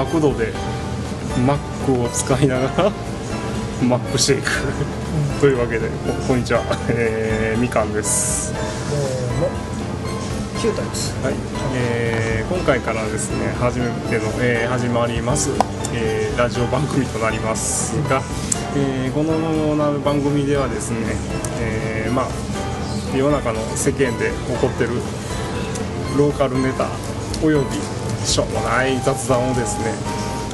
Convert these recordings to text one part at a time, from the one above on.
マクドでマックを使いながら マックシェイクというわけでここんにちは、えーみかんです、キュータです。はい。えー今回からですね初めての、えー始まります、えーラジオ番組となりますが、えーこのような番組ではですね、えーまあ世の中の世間で起こってるローカルネタおよびしょうもない雑談をですね、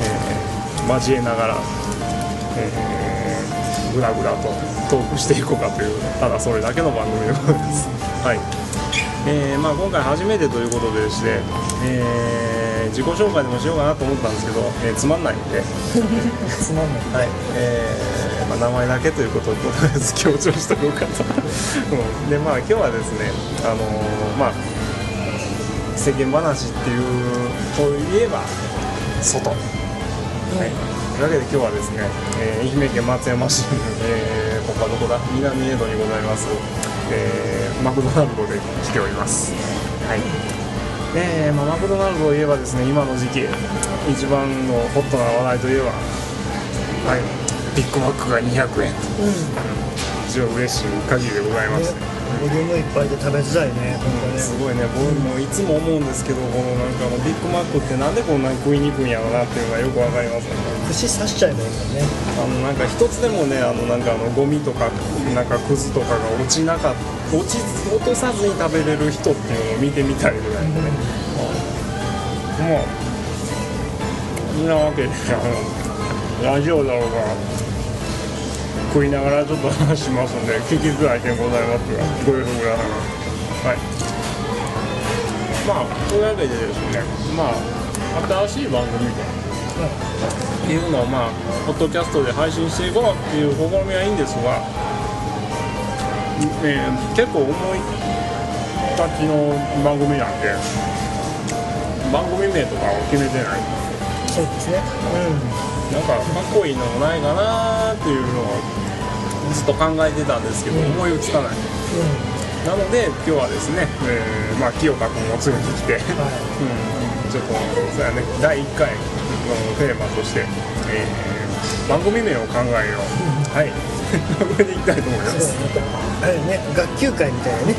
えー交えながら、えー、ぐらぐらとトークしていこうかというただそれだけの番組でございます。はい。えーまあ、今回初めてということでして、えー自己紹介でもしようかなと思ったんですけど、えーつまんないんで、つまんない。はい。えーまあ、名前だけということをとりあえず強調しておこうかと、うん。でまあ今日はですねあのーまあ世間話っていうといえば外、はい、というわけで今日はですね、えー愛媛県松山市の、えーここはどこだ？南江戸にございます、えーマクドナルドで来ております。はい。で、まあ、マクドナルドといえばですね今の時期一番のホットな話題といえばはい。ビッグマックが200円。うん。非常に嬉しい限りでございます、ねボリュームいっぱいで食べづらいね本当ね。すごいね。僕もいつも思うんですけどこのなんかあのビッグマックってなんでこんなに食いにくいんやろうなっていうのがよくわかりますね。串刺しちゃえばいいもんね。あのなんか一つでもねあのなんかあのゴミとかなんかくずとかが落ちなかっ落ち落とさずに食べれる人っていうのを見てみたいぐらいのね、もうそんなわけであのラジオだろうが食いながらちょっと話しますんで 聞きづらい点ございますがご了承くださいはい。まあというわけでですねまあ新しい番組とっていうのをまあポッドキャストで配信していこうっていう試みはいいんですが、えー結構思い立ちの番組なんで番組名とかを決めてない？そうですね。なんかかっこいいのもないかなっていうのをずっと考えてたんですけど、思いつかない。なので今日はですね、えーまあ、清田君を連れてきて、うんはうん、ちょっとそうやね第1回のテーマとして、えー番組名を考えよう、はいこれでいきたいと思います。あれね。学級会みたいなね、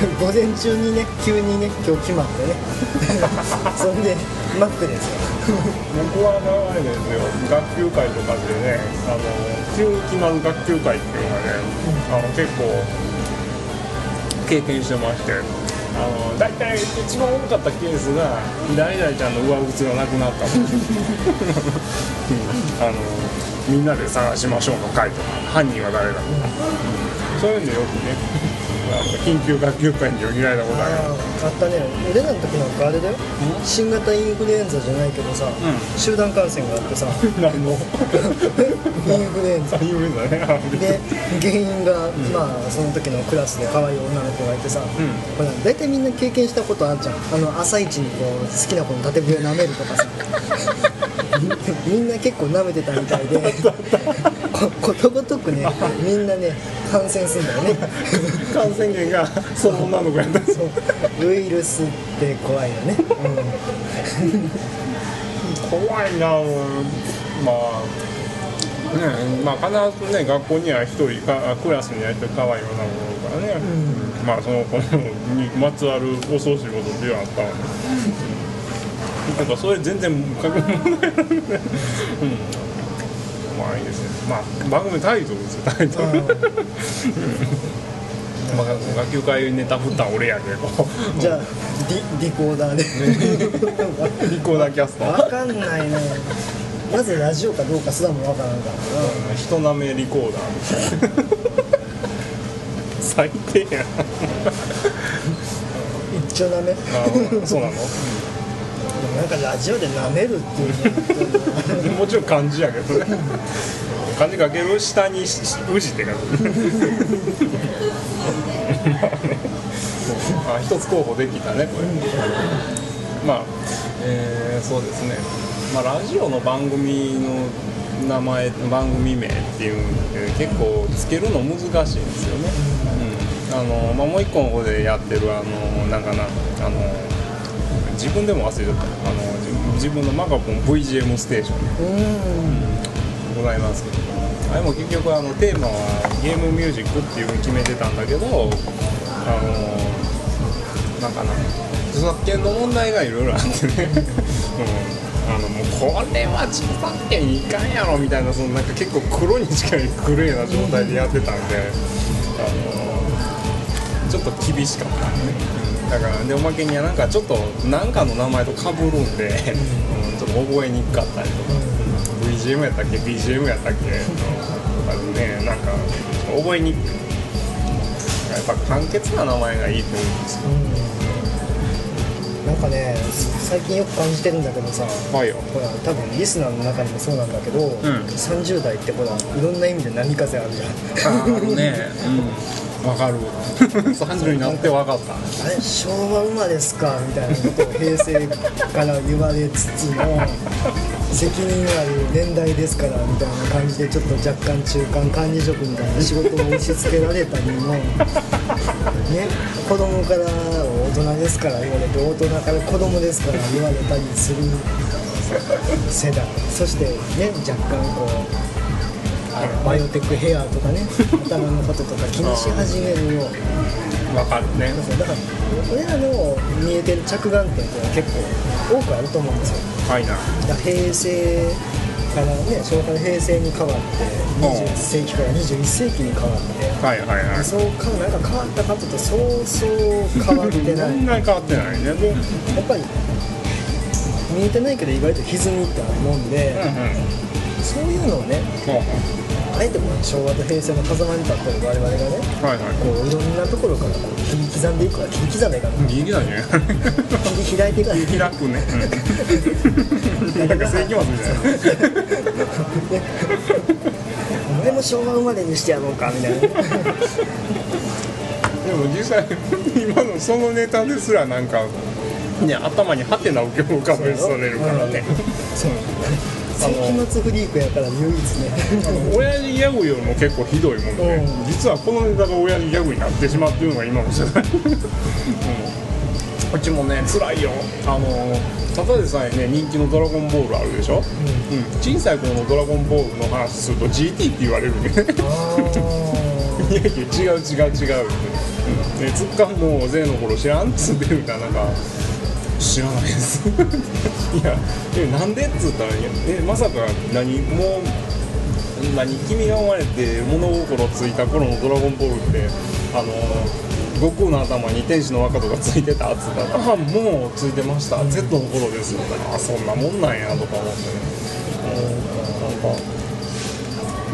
うん、午前中にね急にね今日決まってね。そんでマックですよ。僕はあれですよ。学級会とかでねあの急に決まる学級会っていうのがね、あの結構経験してまして。あの大体一番多かったケースが誰々ちゃんの上靴がなくなったと。うん。あのみんなで探しましょうの会とか犯人は誰だとか、そういうんでよくね緊急学級会に呼びられたことあるああったね。俺らの時なんかあれだよ。新型インフルエンザじゃないけどさ、集団感染があってさ。何の？インフルエンザ。有名だね。で原因が、まあその時のクラスで可愛い女の子がいてさ、ほら大体みんな経験したことあるじゃん。あの朝一にこう好きな子の縦笛舐めるとかさみんな結構舐めてたみたいでこことごとくねみんなね感染するんだよね。感染源がその女の子やった。そう。ウイルスって怖いよね、怖いなまあねまあ必ずね学校には一人かあクラスには一人可愛い女の子がからね、まあその子にまつわる恐ろしいことではあったわねなんかそれ全然ものないなんでうん。まあいいですね。まあ番組タイトルですよタイトル、まあ、学級会ネタ振ったん俺やけど。じゃあリリコーダーで。リコーダーキャスト分かんないね。なぜラジオかどうかすらも分からんから人なめリコーダー。最低やん。一丁なめ。であそうなの？もなんかラジオで舐めるっていうもちろん漢字やけどね。漢字かける下にし宇治って書く あ一つ候補できたねこれ。まあ、えーそうですね。まあラジオの番組の名前番組名っていう結構つけるの難しいんですよね、うん。あのまあ、もう一個の方でやってるあのなんかなあの自分でも忘れちゃった。あの自分のマカポン VGM ステーション。うん。ございますけど。あれも結局あのテーマはゲームミュージックっていうふうに決めてたんだけどあのなんかな著作権の問題がいろいろあってね、うん、あのもうこれは著作権いかんやろみたいなそのなんか結構黒に近いグレーな状態でやってたんで。あのちょっと厳しかったね、うん、だからでおまけにはなんかちょっと何かの名前とかぶるんで、うん、ちょっと覚えにくかったりとか。BGM やったっけ？BGM やったっけ？あのねなんか覚えにく。いやっぱ簡潔な名前がいいと思うんですよ。なんかね最近よく感じてるんだけどさはいよ。ほら多分リスナーの中にもそうなんだけど、ん。30代ってほらいろんな意味で波風あるじゃん。あるね。うんわかる30になってわ。かったあれ昭和生まれですかみたいなことを平成から言われつつも責任ある年代ですからみたいな感じでちょっと若干中間管理職みたいな仕事を押し付けられたりもね子供から大人ですから言われて大人から子供ですから言われたりする世代。そしてね若干こうバイオテックヘアとかね頭のこととか気にし始めるようわかるね。だから俺らの見えてる着眼点っていうのは結構多くあると思うんですよ。はいな。平成からね昭和平成に変わって21世紀から21世紀に変わってはいはいはい。そうかなんか変わったかというとそうそう変わってなそい変わってないね。でやっぱり見えてないけど意外と歪みってあるもんで、うんうん。そういうのをねほうほあえても昭和と平成の狭間に立ってる我々がねうはいはい。こういろんなところからこう切り刻んでいくから切り刻んでいかな右だね切り開いていかない開くね。うん。なんか世紀末みたい？な俺も昭和生まれにしてやろうかみたいな。でも実際今のそのネタですらなんかね頭にハテナを浮かべされるからね。そう世紀末フリークやから唯一ね親父ギャグよりも結構ひどいもんで、うん。実はこのネタが親父ギャグになってしまっているのが今の世代、うん、こっちもね辛いよ。あのただでさえね人気の「ドラゴンボール」あるでしょ、うん。小さい頃の「ドラゴンボール」の話すると GT って言われるね。あ いやいや違う違う違うって、うん、でつっかんも税の頃知らんっつってるからなんか知らないです。いやえなんでっつったらえまさか何もう何君が生まれて物心ついた頃の「ドラゴンボール」ってあの悟空の頭に天使の輪っかとかついてたっつったら「あもうついてました、Z の頃です」って言ったらあそんなもんなんやとか思ってね。うん。なんか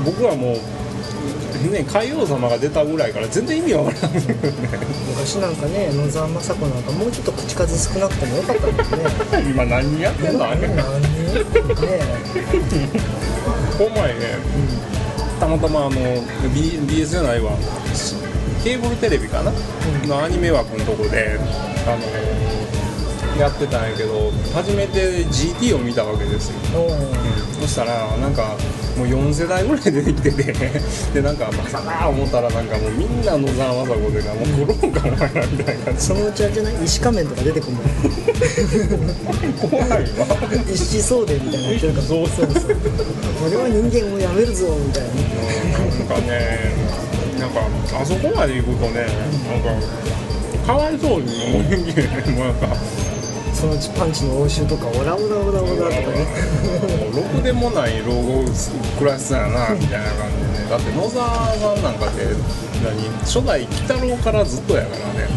僕はもうね海王様が出たぐらいから全然意味わからない昔なんかね野沢雅子なんかもうちょっと口数少なくてもよかったもんね今何やってんのあれ何ねこのお前ね、うん。たまたまあの、B、BS じゃないわケーブルテレビかな、のアニメ枠のとこであのやってたんやけど初めて GT を見たわけですよ。おそしたらなんかもう4世代ぐらい出てきてて でなんかまさか思ったらなんかもうみんな野沢雅子でなもう来ろうかお前らみたいな。そのうちはじゃない？石仮面とか出てくるもん。怖いわ。一子相伝みたいになってるから。そうそうそう。俺は人間をやめるぞみたいな。なんかねなんかあそこまで行くとねなんかかわいそうに思えんけどもうなんかそのうちパンチの応酬とかオラオラオラオラとかね。ろくでもない老後暮らしやなみたいな感じで。だって野沢さんなんかって何初代鬼太郎からずっとやからね。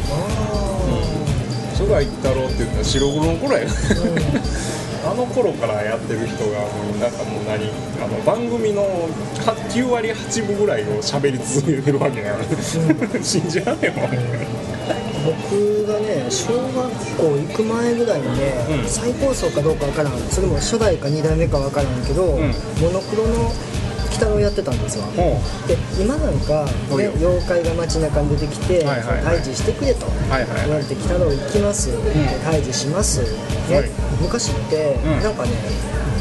初代鬼太郎って言ったら白黒の頃やから あの頃からやってる人がもうなんかもう何あの番組のは9割8分ぐらいを喋り続けてるわけやから 信じられんもん僕がね小学校行く前ぐらいにね、うん。再放送かどうかわからん。それも初代か2代目かわからんけど、ん。モノクロの鬼太郎やってたんですわ。もで今なんか、ね妖怪が街中に出てきて、はいはいはい。退治してくれとはいはいはい。言われて「鬼太郎行きます」で退治します、ね。はい。昔って、うん。なんかね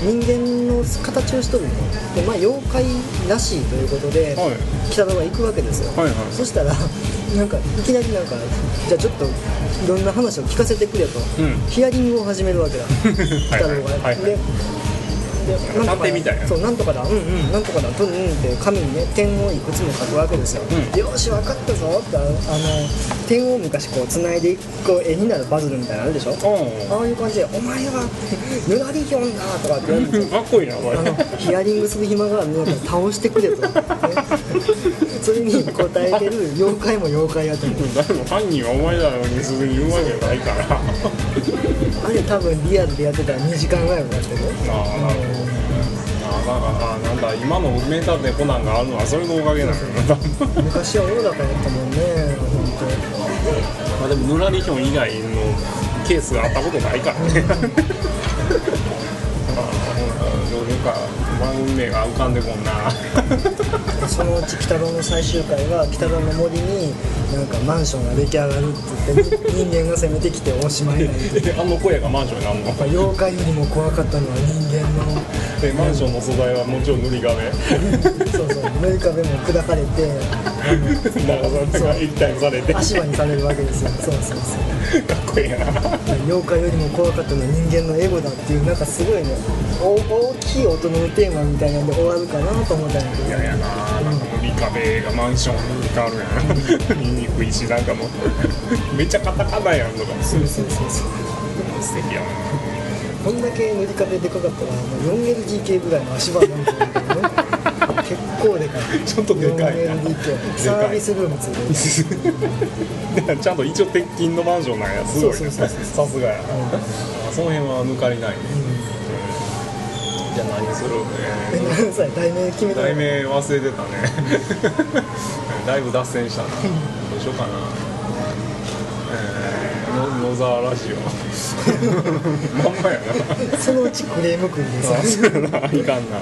人間の形をしとるの。でまあ妖怪らしいということで、はい。鬼太郎が行くわけですよ、はいはい。そしたらなんかいきなりなんかじゃあちょっといろんな話を聞かせてくれと、うん。ヒアリングを始めるわけだ。鬼太郎が、はいはいはい。で探偵みたいなそうなんとかだ。うんうん。なんとかだ。とうんうんって紙にね点をいくつも書くわけですよ、うん。よし分かったぞってあの点を昔こうつないでいく絵になるパズルみたいなのあるでしょ？おああいう感じで「お前はぬらりひょんだ」とかって言われるん。ですよかっこいいなこれあのヒアリングする暇があるのだ倒してくれと、ね それに答えてる妖怪も妖怪やと思う。誰も犯人はお前らにすぐに言うわけないから。あれ多分リアルでやってたら2時間ぐらいかかってるああなるほど。あなんかあなんだ今の名探偵コナンがあるのはそれのおかげなのよな。昔は大高やったもんねまあでもぬらりひょん以外のケースがあったことないからね。ああどういうか番組名が浮かんでこんな。そのうち鬼太郎の最終回は鬼太郎の森になんかマンションが出来上がるって言って人間が攻めてきておしまいなんてであの小屋がマンションになる の。やっぱ妖怪よりも怖かったのは人間の。でマンションの素材はもちろん塗り壁。そうそう塗り壁も砕かれて長さが液体されて。か足場にされるわけですよ。そうそうそう。っこいいな。妖怪よりも怖かったのは人間のエゴだっていうなんかすごいねお大きい大人のテーマみたいなんで終わるかなと思ったんだけどいやいやななんか塗り壁がマンションに変わるやん。見にくいしなんかも。う めっちゃカタカナやんとか。そうそうそうそう。素敵やなこんだけ塗り壁でかかったらもう 4LDK ぐらいの足場なんですよね結構でかい。ちょっとでかいな。4LDK サービスルームついてる。でちゃんと一応鉄筋のマンションなんや。すごい。ねそうそうそう。さすがや。な、その辺は抜かりないね、じゃあ何する、ええー何歳題名決めた題名忘れてたね。だいぶ脱線したな。どうしようかな。えー、の野沢ラジオ。まんまやな。そのうちクレームくんでさいかんな。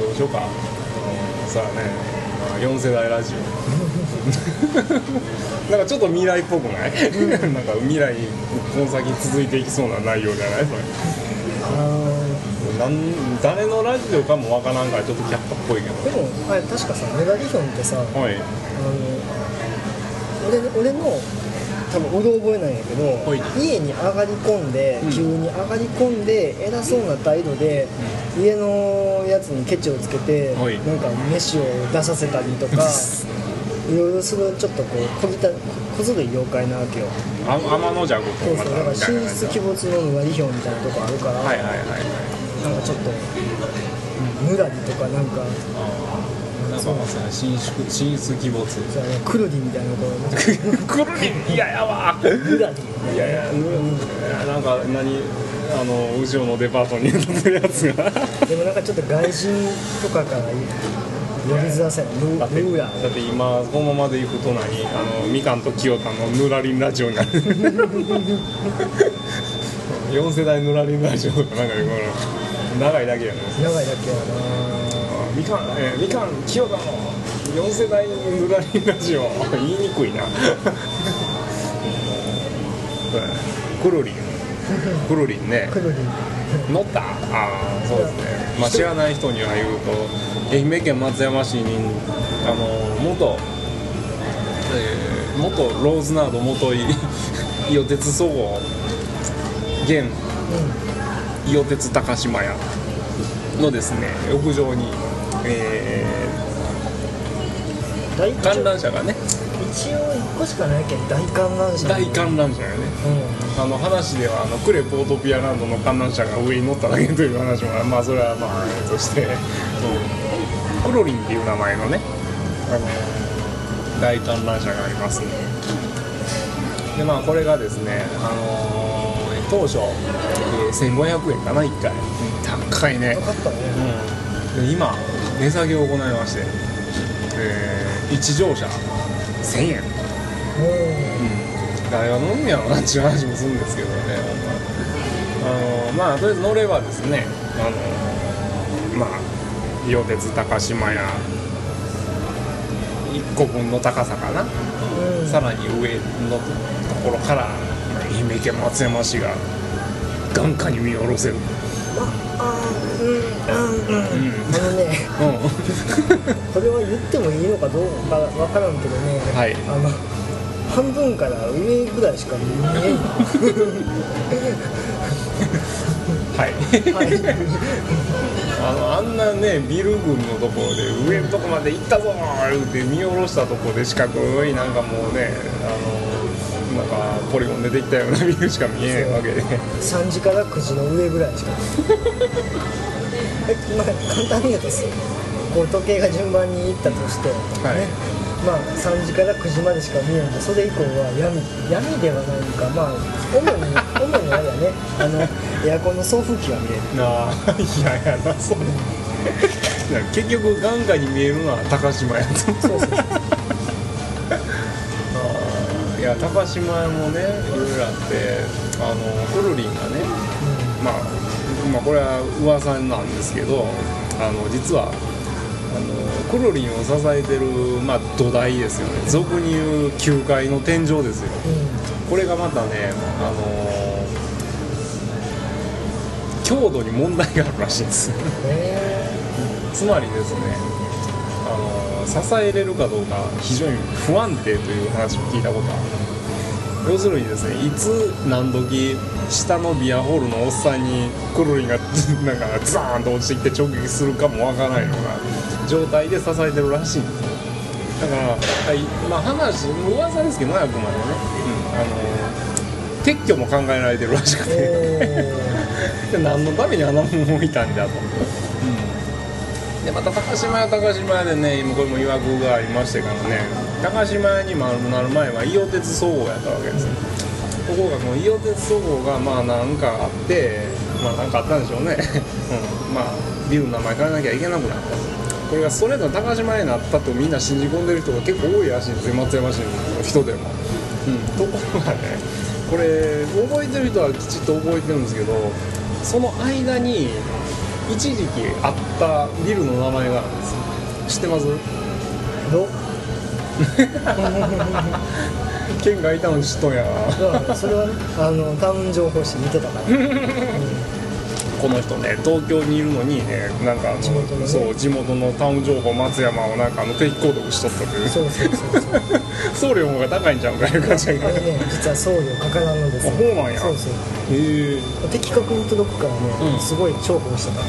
どうしようか。さあね、まあ、4世代ラジオ。なんかちょっと未来っぽくない？なんか未来この先続いていきそうな内容じゃない？それ。あなん誰のラジオかもわからんからちょっとキャッパっぽいけど。ーでもあれ確かさメガリヒョンってさあのはい俺俺の多分うろ覚えなんやけど、はい。家に上がり込んで、うん。急に上がり込んで偉そうな態度で、家のやつにケチをつけて、はい。なんか飯を出させたりとか いろいろするちょっとこう小ぎた小ずるい妖怪なわけよ。あ天の弱とかそうそうだから神出鬼没のぬらりひょんみたいなとこあるから、はいはいはいはいなんかちょっとぬらりとかなんかなんかまさに新出新出鬼没。さくるりみたいなこうくるり嫌やわぬらりいやいや、なんか何あの後ろのデパートに乗ってるやつが。でもなんかちょっと外人とかから呼びづらさやルだってだって今このままで行くと何あのみかんと清田のぬらりんラジオになる 4世代ぬらりんラジオ。とかなんかこの長いだけやね。長いだけやな。みかん、えーみかん清田の4世代ぬらりんラジオ。言いにくいな。くるりんくるりんねくるり乗った。ああそうですね、まあ、知らない人には言うと。愛媛県松山市にあの元、えー元ローズナード元い 伊予鉄そごう現伊予鉄高島屋のですね屋上に、え大ー観覧車がね。一応1個しかないけん大観覧車。大観覧車やね。うあの話ではあのクレポートピアランドの観覧車が上に乗っただけという話もまあそれはまあええとして、クロリンっていう名前のねあの大観覧車がありますね。でまあこれがですねあのー当初、えー1500円かな1回。高いね。ん分かったね。うんで今値下げを行いまして、えー、1乗車1000円。も誰が乗るんやろなっていう話もするんですけどねあのまあとりあえず乗ればですねあのまあ伊予鉄高島屋1個分の高さかな、う、うん、さらに上のところから愛媛県松山市が眼下に見下ろせる。うんあのねうん。これは言ってもいいのかどうかわからんけどね、はい。あの半分から上ぐらいしか見えん。のはい。はい。あのあんなねビル群のところで上のとこまで行ったぞー言うて見下ろしたところで四角いなんかもうねあのなんかポリゴン出てきたようなビルしか見えへんわけで。3時から9時の上ぐらいしか。えまあ簡単に言うとこう時計が順番にいったとして、はい。ねまあ3時から9時までしか見えんでそれ以降は闇闇ではないのか。まあ主に 主にあれやね。あのエアコンの送風機は見える。なあいやいやなそれ。いや結局眼下に見えるのは高島屋とそうそうそういや高島屋もねいろいろあってあのくるりんがね、まあ、まあこれは噂なんですけどあの実はあのくるりんを支えてる、まあ、土台ですよね。俗に言う9階の天井ですよ。うこれがまたねあの強度に問題があるらしいんです。つまりですね支えれるかどうか非常に不安定という話を聞いたことある。要するにですねいつ何時下のビアホールのおっさんにクルリンがなんかザーンと落ちてきて直撃するかもわからないような状態で支えてるらしいんですよ。だから、はいまあ、話噂ですけどねあくまでね、うん、あの撤去も考えられてるらしくえてで 何のためにあんなもん置いたんだと、でまた高島屋高島屋でね今これも曰くがありましてからね高島屋に丸なる前は伊予鉄総合やったわけですよところがこの伊予鉄総合がまあなんかあってまあなんかあったんでしょうね、うん、まあビルの名前変えなきゃいけなくなった。これがストレートの高島屋になったとみんな信じ込んでる人が結構多いらしいんですよ。松山市の人でも、うん、ところがねこれ覚えてる人はきちっと覚えてるんですけどその間に一時期あったビルの名前があるんです知ってます？ー、ど 県外いたの知っとんやそれはねあのタウン情報誌見てたから、この人ね東京にいるのにねなんかあの地元のねそう地元のタウン情報松山をなんかあの定期購読しとったという。そうそうそうそう。送料の方が高いんちゃうかいう感じやね実は送料かからんのですよ。あそうなんや。そうそう。へえ。的確に届くからね、うんすごい重宝してた。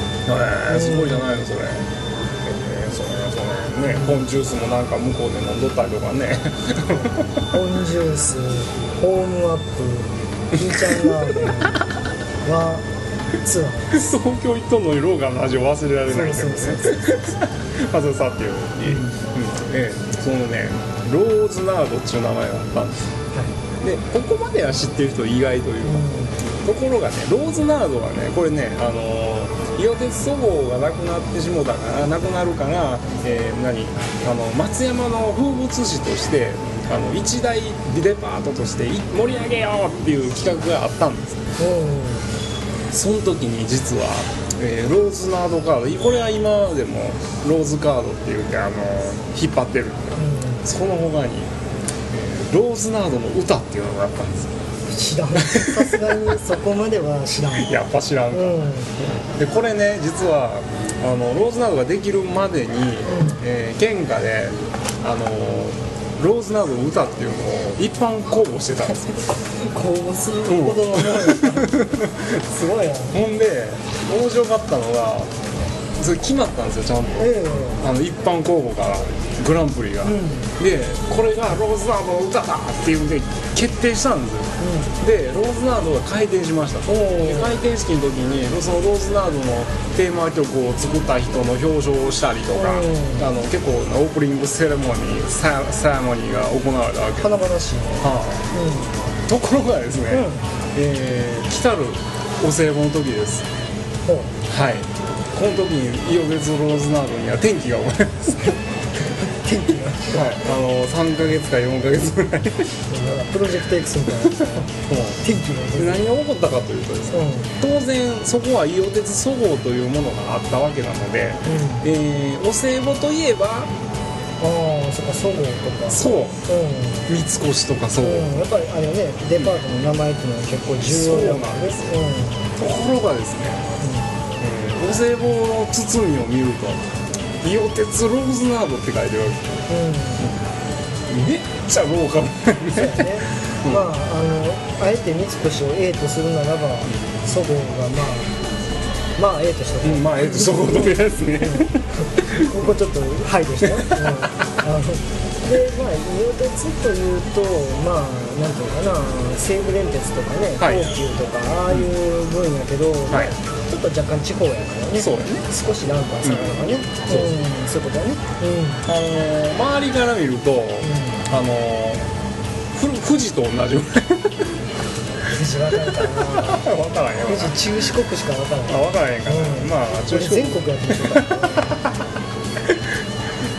えー、すごいじゃないのそれ。えー、そうねそうねねポンジュースもなんか向こうで飲んどったりとかね。ポンジュースホームアップキーちゃんラーメンはツアーです東京行っとんのにローガンの味を忘れられないけどね。そうそうそうまあそれさっていう、うん。ええ。そのねローズナードっていう名前があった。んですはでここまでは知ってる人意外というか、ところがねローズナードはねこれねあの伊予鉄そごうがなくなってしもたからなくなるから、えー何あの松山の風物詩としてあの一大デパートとしてい盛り上げようっていう企画があったんです。うんその時に実は、えーローズナードカードこれは今でもローズカードって言ってあの引っ張ってる。その他に、えーローズナードの歌っていうのがあったんですようん知らん。さすがに そこまでは知らん。やっぱ知らんか、うん。でこれね実はあのローズナードができるまでに、えー県下であのローズナードの歌っていうのを一般公募してたんですよ。公募するほどのものすごいなほんで面白かったのがそれ決まったんですよちゃんと。えあの一般公募からグランプリが、ん。でこれがローズナードの歌だっていうんで決定したんですよ、でローズナードが開店しました。おー。で開店式の時にそのローズナードのテーマ曲を作った人の表彰をしたりとかあの結構なオープニングセレモニーサセレモニーが行われたわけ華々しいね。はあ。ところがですね、うん。えー来たるお歳暮の時です。はい。この時に伊予別ローズナードには天気が起こりますはい、あの3ヶ月か4ヶ月ぐらい。なんかプロジェクト X みたいな天気がで何が起こったかというとですねうん。当然そこは伊予鉄そごうというものがあったわけなので、えーお歳暮といえばああそっかそごうとか。そう。う三越とかそう、ん、うん、やっぱりあれねデパートの名前っていうのは結構重要だもんねそうなんですところがですね、えーお歳暮の包みを見ると「伊予鉄ローズナード」って書いてあるわうん。めっちゃ豪華そうやね、まああのあえて三越を A とするならばそごうがまあまあ A としてうん。まあえっとそこ止めですねここちょっと配慮して、うん、あのでまあ伊予鉄というとまあなん。ていうかな西武電鉄とかね、はい東急とかああいう分やけど、はいちょっと若干地方やからね。そうやね。少しランクは下がるからね、うん。そうそういうことだね。あのー周りから見ると、あのーふ富士と同じぐらい。うん富士分かるかな。分からへんよ富士中四国しか分からないあ分からへんから、うん。まあ中四国。全国やってる人からね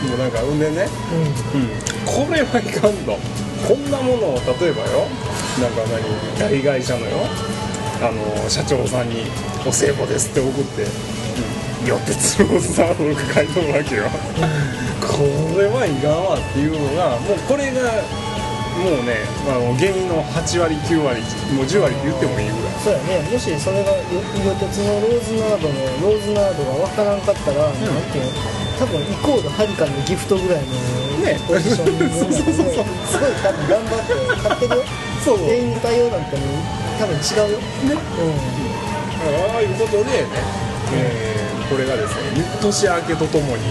もうなんかうんでね、うん。うん、これはいかんと。こんなものを例えばよ。なんか何？大会社のよあの社長さんに「お歳暮です」って送って「うん、よってツローズナード」が書いてるわけよ。これはいかんわっていうのがもうこれがもうねあの原因の8割9割もう10割って言ってもいいぐらい。そうやね。もしそれが伊予鉄のローズナードのローズナードが分からんかったら、なんていうの多分イコールはるかのギフトぐらいのね。ポジションに、ね、そうそうそうそう。すごい多分頑張って買ってる。よそう。全員に対応なんても多分違うよ。ね。ああいうことでね、えーこれがですね年明けとともに、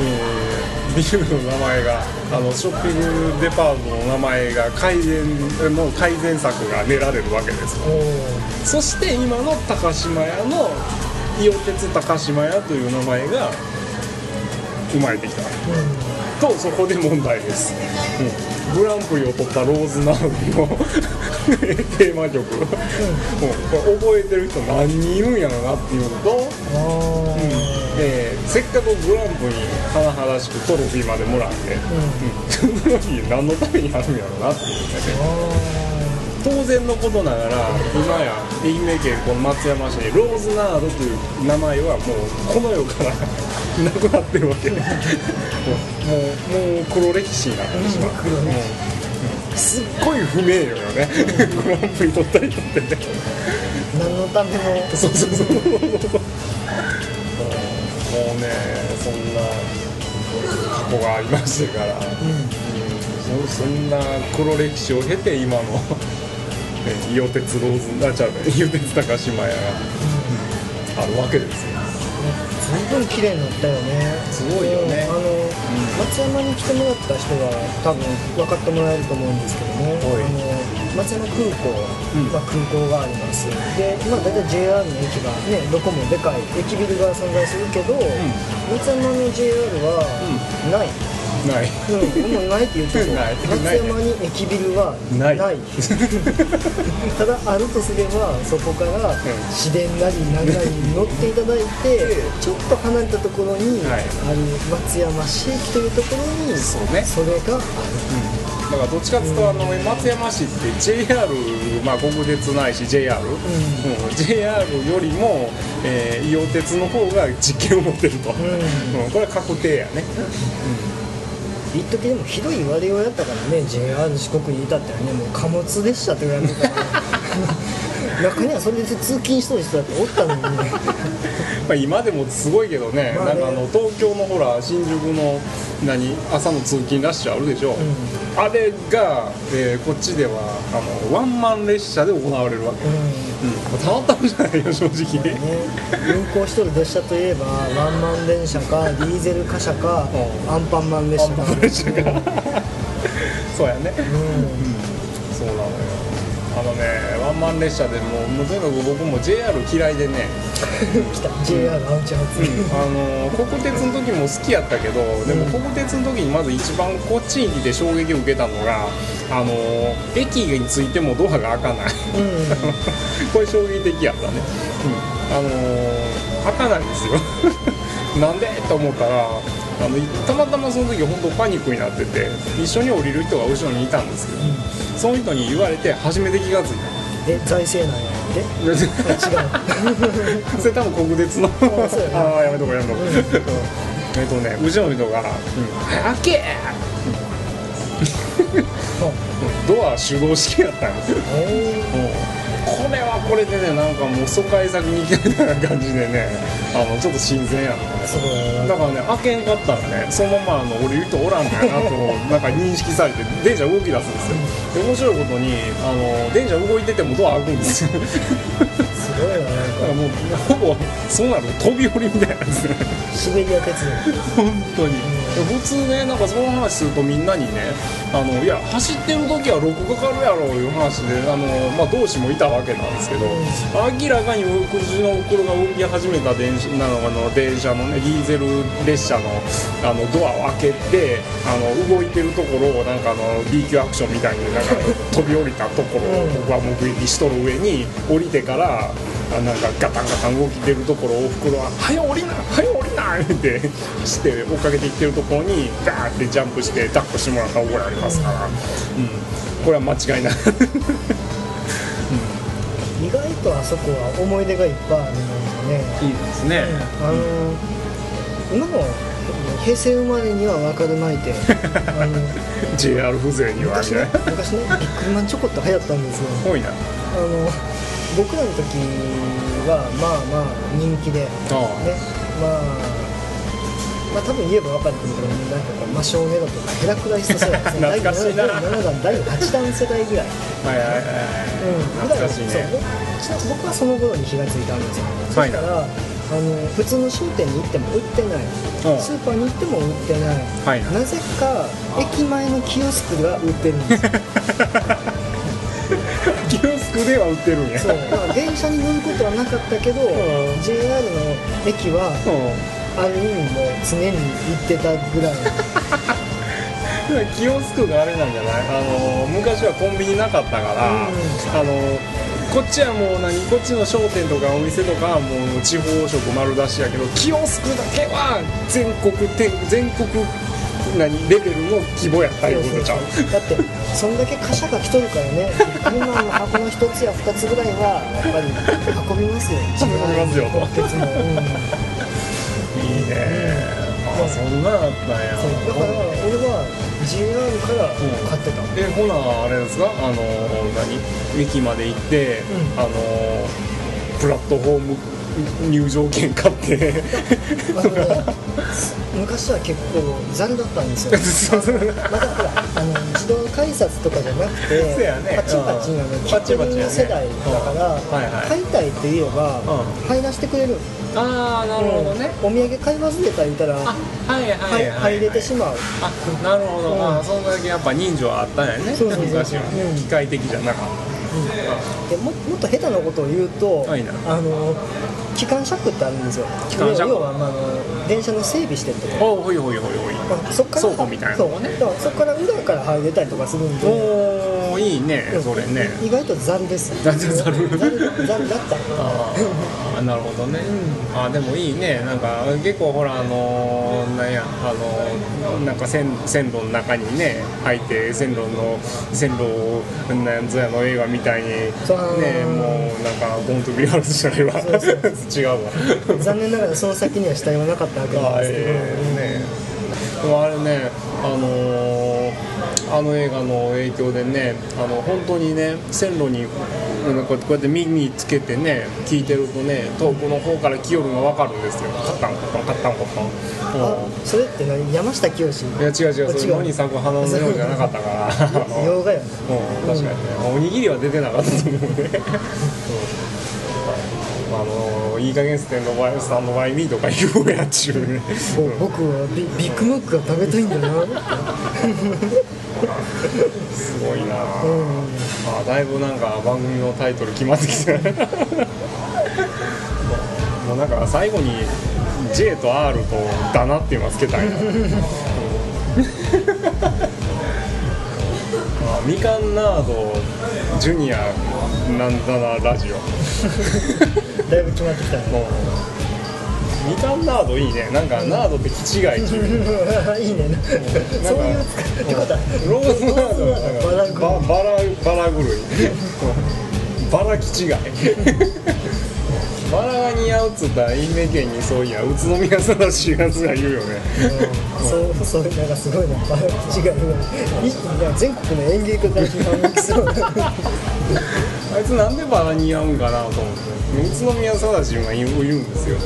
えービルの名前があのショッピングデパートの名前が改善の改善策が練られるわけです。そして今の高島屋の伊予鉄高島屋という名前が生まれてきた。とそこで問題です、うん。グランプリを取ったローズナードの テーマ曲、もうこれ覚えてる人何人いるんやろなっていうのと、うん、えーせっかくグランプリ甚だしくトロフィーまでもらって、うん。トロフィー何のためにあるんやろなっていうねあ当然のことながら今や愛媛県この松山市にローズナードという名前はもうこの世から なくなってるわけ。もうもうもう黒歴史になってしまう、うすっごい不名誉よね。グランプリ取ったってね。ー何のための？そうそうそうもうねそんな過去がありましたから、うんそそんな黒歴史を経て今のえ伊予鉄ローズあちゃうね伊予鉄高島屋が、あるわけですよ随分綺麗になったよね。すごいよね。うんあの、松山に来てもらった人は多分分かってもらえると思うんですけどね。はい。あの松山空港、うん。まあ、空港があります。でまあ大体 JR の駅がねどこもでかい駅ビルが存在するけど、松山の JR はない、ない。うん、もうないって言ってそうない。松山に駅ビルはない。ただあるとすればそこから市電なり何なりに乗っていただいてちょっと離れたところにはい。ある松山市駅というところにそうね。それがある。だからどっちかっていうとあの松山市って JR まあ国鉄ないし JR、うん。JR よりも、えー伊予鉄の方が実権を持ってると、うん。これは確定やね一時でもひどい言われようやったからね JR 四国にいたってはねもう貨物列車って言われてたから。中にはそれで通勤しとる人だっておったのにね。まあ、今でもすごいけどね,、まあね。なんかあの東京のほら新宿の何朝の通勤ラッシュあるでしょ、あれが、えーこっちではあのワンマン列車で行われるわけ、うんたまったもんじゃないよ正直。ね、運行しとる列車といえばワンマン電車かディーゼル貨車かうん。アンパンマン列車か。列車がそうやね。うん。そうなのよ。あのねワンマン列車でもうもうとにかく僕も JR 嫌いでね。来た。JR アンチ発、あの国鉄の時も好きやったけどでも国鉄の時にまず一番こっちに来て衝撃を受けたのがあの駅についてもドアが開かない。これ衝撃的やったね、うん、あの開かないんですよ。なんで？と思ったらあのたまたまその時本当パニックになってて一緒に降りる人が後ろにいたんですけど、その人に言われて初めて気が付いた。え財政なんや。ってあ違うそれ多分国鉄の。あ あやめとこうやめとこう、えっとね後ろの人が「早け!」ドア手動式やったんですよ、これはこれでねなんかもう疎開先に行けみたいな感じでねあのちょっと新鮮やっただからね開けんかったらねそのままあの俺言うとおらんのやなとなんか認識されて電車動き出すんですよ。で面白いことにあの電車動いててもドア開くんですよ。すごいよなんかだからもうほぼそうなると飛び降りみたいなです ねシベリア鉄道本当に普通ねなんかその話するとみんなにねあのいや走ってる時は6かかるやろいう話であの、まあ、同志もいたわけなんですけど、明らかにうちの袋が動き始めた電車なのあの電車のねディーゼル列車のあのドアを開けてあの動いてるところをなんかあの B 級アクションみたいになんか飛び降りたところを僕は目撃しとる上に降りてからあなんかガタンガタン動きてるところをおふくろは「はよ降りなはよ降りな!」ってして追っかけていってるところにガーってジャンプして抱っこしてもらった覚えありますから、うん、これは間違いない。意外とあそこは思い出がいっぱいあるのでね。いいですね、あの今も平成生まれには分かるまいて あの JR 風情には昔ねね昔ねビックリマンチョコって流行ったんですよ。多いな。あの僕らの時はまあまあ人気でねあ。まあまあ多分言えば分かると思うけどなんかこう魔性ネロとかヘラクライスト世代ですね第7弾第8弾世代ぐらい。あはいはいはい、うん、懐かしいね。そう僕はその頃に気がついたんですよ、はい。そしたらあの普通の商店に行っても売ってない。うん。スーパーに行っても売ってない、はい。なぜか駅前のキオスクが売ってるんですよ キオスクでは売ってるんや。そう、まあ、電車に乗ることはなかったけど、ん。JR の駅はうある意味もう常に行ってたぐらい。ん キオスクがあれなんじゃない？あの昔はコンビニなかったから、うん。あのこっちはもう何？こっちの商店とかお店とかはもう地方食丸出しやけどキオスクだけは全国店全国何レベルの規模やったいうことちゃうだってそんだけ貨車が来とるからね今の箱の一つや二つぐらいはやっぱり運びますよ。運びますよ地方鉄も、うん。いいね。あそんなあったんや。だから俺は JR から買ってた、えほなあれですか？あの何？駅まで行って、うん。あのプラットフォーム入場券買って。昔は結構ザルだったんですよ。まだほらあの自動改札とかじゃなくてね。パチパチなのうんキッチンの世代だから、買いたいって言えば、う入らせてくれる。ああなるほどね、うん。お土産買い忘れた言ったら、入れてしまう。あなるほど、うん。あそんだけやっぱ人情あったんやね。そうそうそう。昔はね、うん。機械的じゃなかっでももっと下手なことを言うと、あの機関車庫ってあるんですよ。機関車庫。要は、まあ、あの電車の整備してるとこ。たおほいほいほいほい。まあ、そっから倉庫みたいなそうねだからそこから裏から入れたりとかするんで。おおいいねそれね。意外とザルですザルザル。ザルザルだった。ああなるほどね、あでもいいね。なんか結構ほらあのーなんやあのーなんか線線路の中にね入って線路の線路をなんぞやの映画みたいにねそう。もうなんかゴンとビアルじゃないわ。違うわ。残念ながらその先には死体はなかったわけなんあですけど、ええね。でもあれねあのーあの映画の影響でねあの本当にね線路にうんこうやって耳つけてね聞いてるとね遠くの方から来よるの分かるんですよ。カッタンコッタンカッタンコッタン。あそれって何？山下清うんいや違う違うそれ野に咲く花のようじゃなかったから。洋画やなうん。確かにね、おにぎりは出てなかったと思うね、うん。あのいい加減ステンのバイスタンドバイミーとか言うやっちゅうね僕はビビッグマックが食べたいんだな すごいな、うんあだいぶなんか番組のタイトル決まってきてる。もうなんか最後に J と R と「だな」っていうのはつけたいな。あみかんナードジュニアなんだなラジオ。だいぶ決まってきたね。もうみかんナードいいね。なんかナードって気違い中 いいね。そういうってことはローズナードはな。んかバラババラバラ狂いバラ気違い。バラが似合うっつったら愛媛県にそういや宇都宮さらしいやつが言うよね。そうそうなんかすごいなバラ違いが全国の演芸家が批判をきそう。なあいつなんでバラ似合うんかなと思って。宇都宮貞治がいるいるんですよ、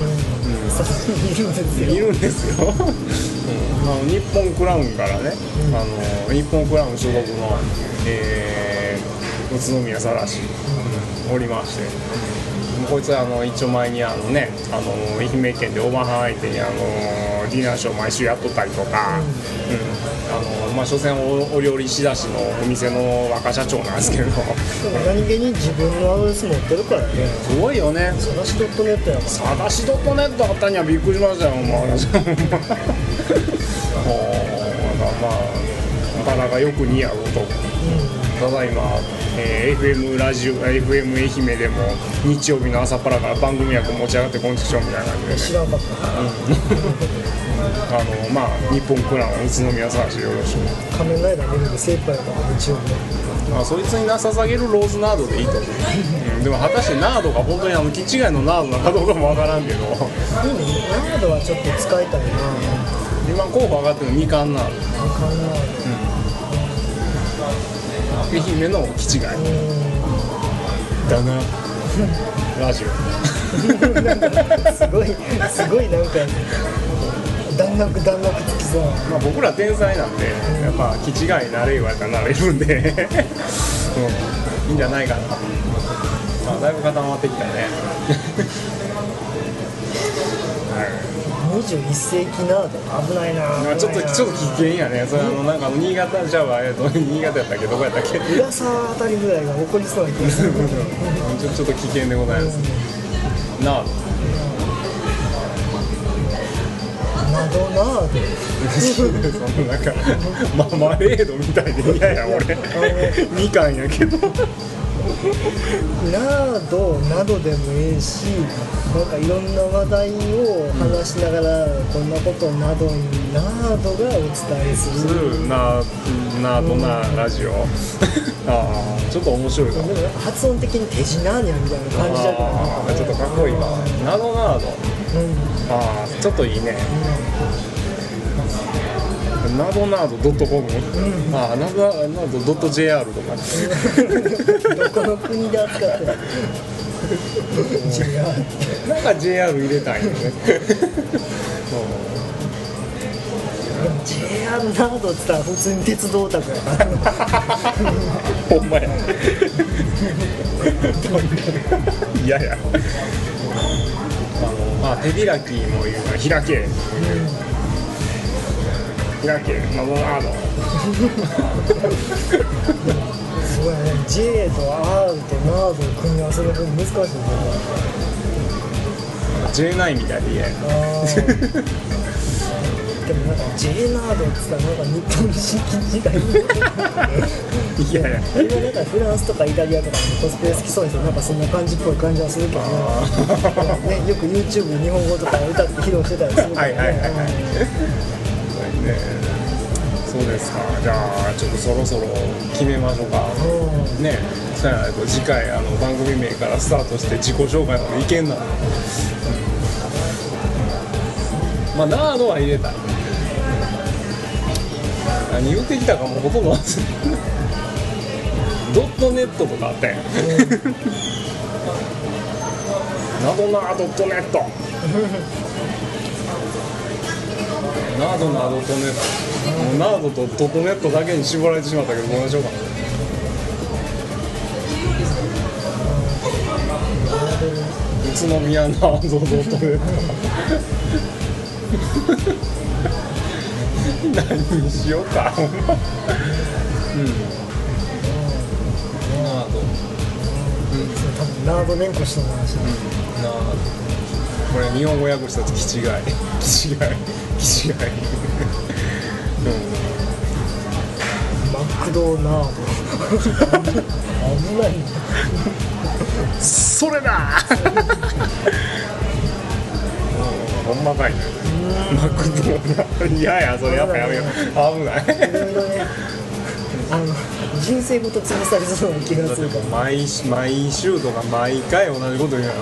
そう。いるんですよ。いるんですよ、うん、あの日本クラウンからね、あの日本クラウン所属の、えー、宇都宮貞治、おりまして、こいつあの一応前にあのねあの愛媛県でオーバーハン相手にあのディナーショー毎週やっとったりとか、うん。あのまあ所詮おお料理仕出しのお店の若社長なんですけど。でも何気に自分のアドレス持ってるからね。すごいよね。さだしドットネットやから。さだしドットネットあったにはびっくりしましたよ、もう私も。ほうまあ、バラがよく似合うと。ただいま、えー FM ラジオ、FM 愛媛でも日曜日の朝っぱらから番組役持ち上がってこんちくしょうみたいな感じで。ね、知らんかった。あのまあ、日本クラウン、宇都宮さんしよろしく。仮面ライダー見るの精一杯やから日曜日ね。まあ、そいつにな捧げるローズナードでいいと。思う、うん。でも果たしてナードが本当にあの気違いのナードなのかどうかもわからんけど。いいね。ナードはちょっと使いたいな。今候補上がってるのみかんナード。あかんな愛媛の気違いだな。ラジオ。すごいすごいなんか弾幕弾幕つきそう。まあ僕ら天才なんでやっぱ気違いなれ言われたらなれるんで、うん、いいんじゃないかな、まあ、だいぶ固まってきたねはい21世紀ナード危ないなまあちょっとちょっと危険やね。それあのなんか新潟じゃあえっと 新潟やったっけ？どこやったっけ？浦沢あたりぐらいが起こりそうな気がする。ちょちょっと危険でございます。なあ。窓ナードそのなんかママレードみたいで嫌や俺。みかんやけど ナードなどでもいいしなんかいろんな話題を話しながら、こんなことなどにナードがお伝えすするるななどなラジオ。ああちょっと面白いかも発音的に手品ーニャみたいな感じだから。ちょっとかっこいいなナドナードうん。ああちょっといいね。ナドナードドットコム、ああナドナードドット JR とかどこの国で扱ってる JR なんか JR 入れたいよね。JR ナードっつったら普通に鉄道オタクやか。ら ほんまや。いやいや。あのまあ手開きも言うから開け開けナドナードすごいね J と R とナードを組み合わせる分難しいね J9 みたいで嫌やあー。でもなんか J ナードっつったらなんか日本式時代いやいや。今なんかフランスとかイタリアとかのコスプレ好きそうですよなんかそんな感じっぽい感じはするけど。ねねよく YouTube で日本語とか歌って披露してたりするからね。はいはいはいはいね。そうですか。じゃあちょっとそろそろ決めましょうか。ね。そうやないと次回あの番組名からスタートして自己紹介までいけんな、うん。まあナードは入れた。い何言ってきたかもうほとんど忘れ ドットネットとかあったやん。ナドナードットネット ナードナードットネットもうナードとドットネットだけに絞られてしまったけどどう しようかな宇都宮ナードドットネット何にしようか。うん。ナード。多分ナード。連呼したこれ日本語訳したと気違い。気違い気違いマクドナード危ないねうん。それだほん。まかいなマクドナルドいやいやそれやっぱやめよう危ないいろいあの人生ごと潰されそうな気がするから毎週毎週とか毎回同じこと言うの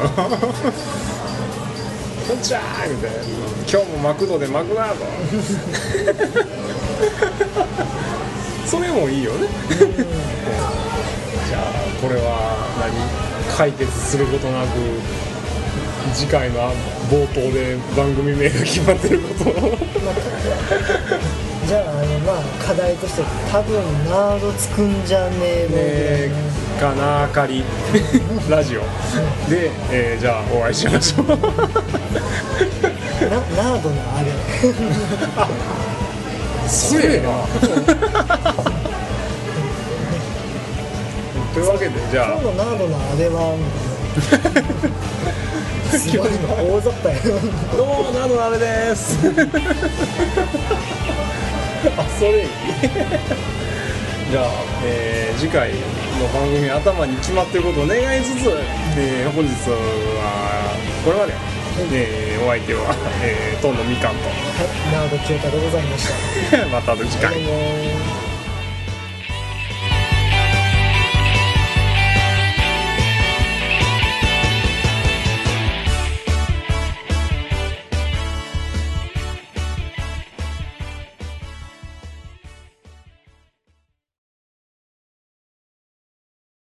こんちみたいな。今日もマクドでマクドナルドそれもいいよね。じゃあこれは何？解決することなく次回の冒頭で番組名が決まってることまあ じゃああのまあ課題として多分ナードつくんじゃねえのぐらいえ。ー、かなあかり ラジオ。で、えーじゃあお会いしましょう。なナードなあれ。それな。というわけでじゃあ。今日のナードなあれはすごいの大雑把やどうもなのあれです。あそれ。いいじゃあ、えー次回の番組頭に決まってることを願いつつ、えー本日はこれまで、えーお相手は、えー、トンのみかんと。はい。ナード清太でございました。また次回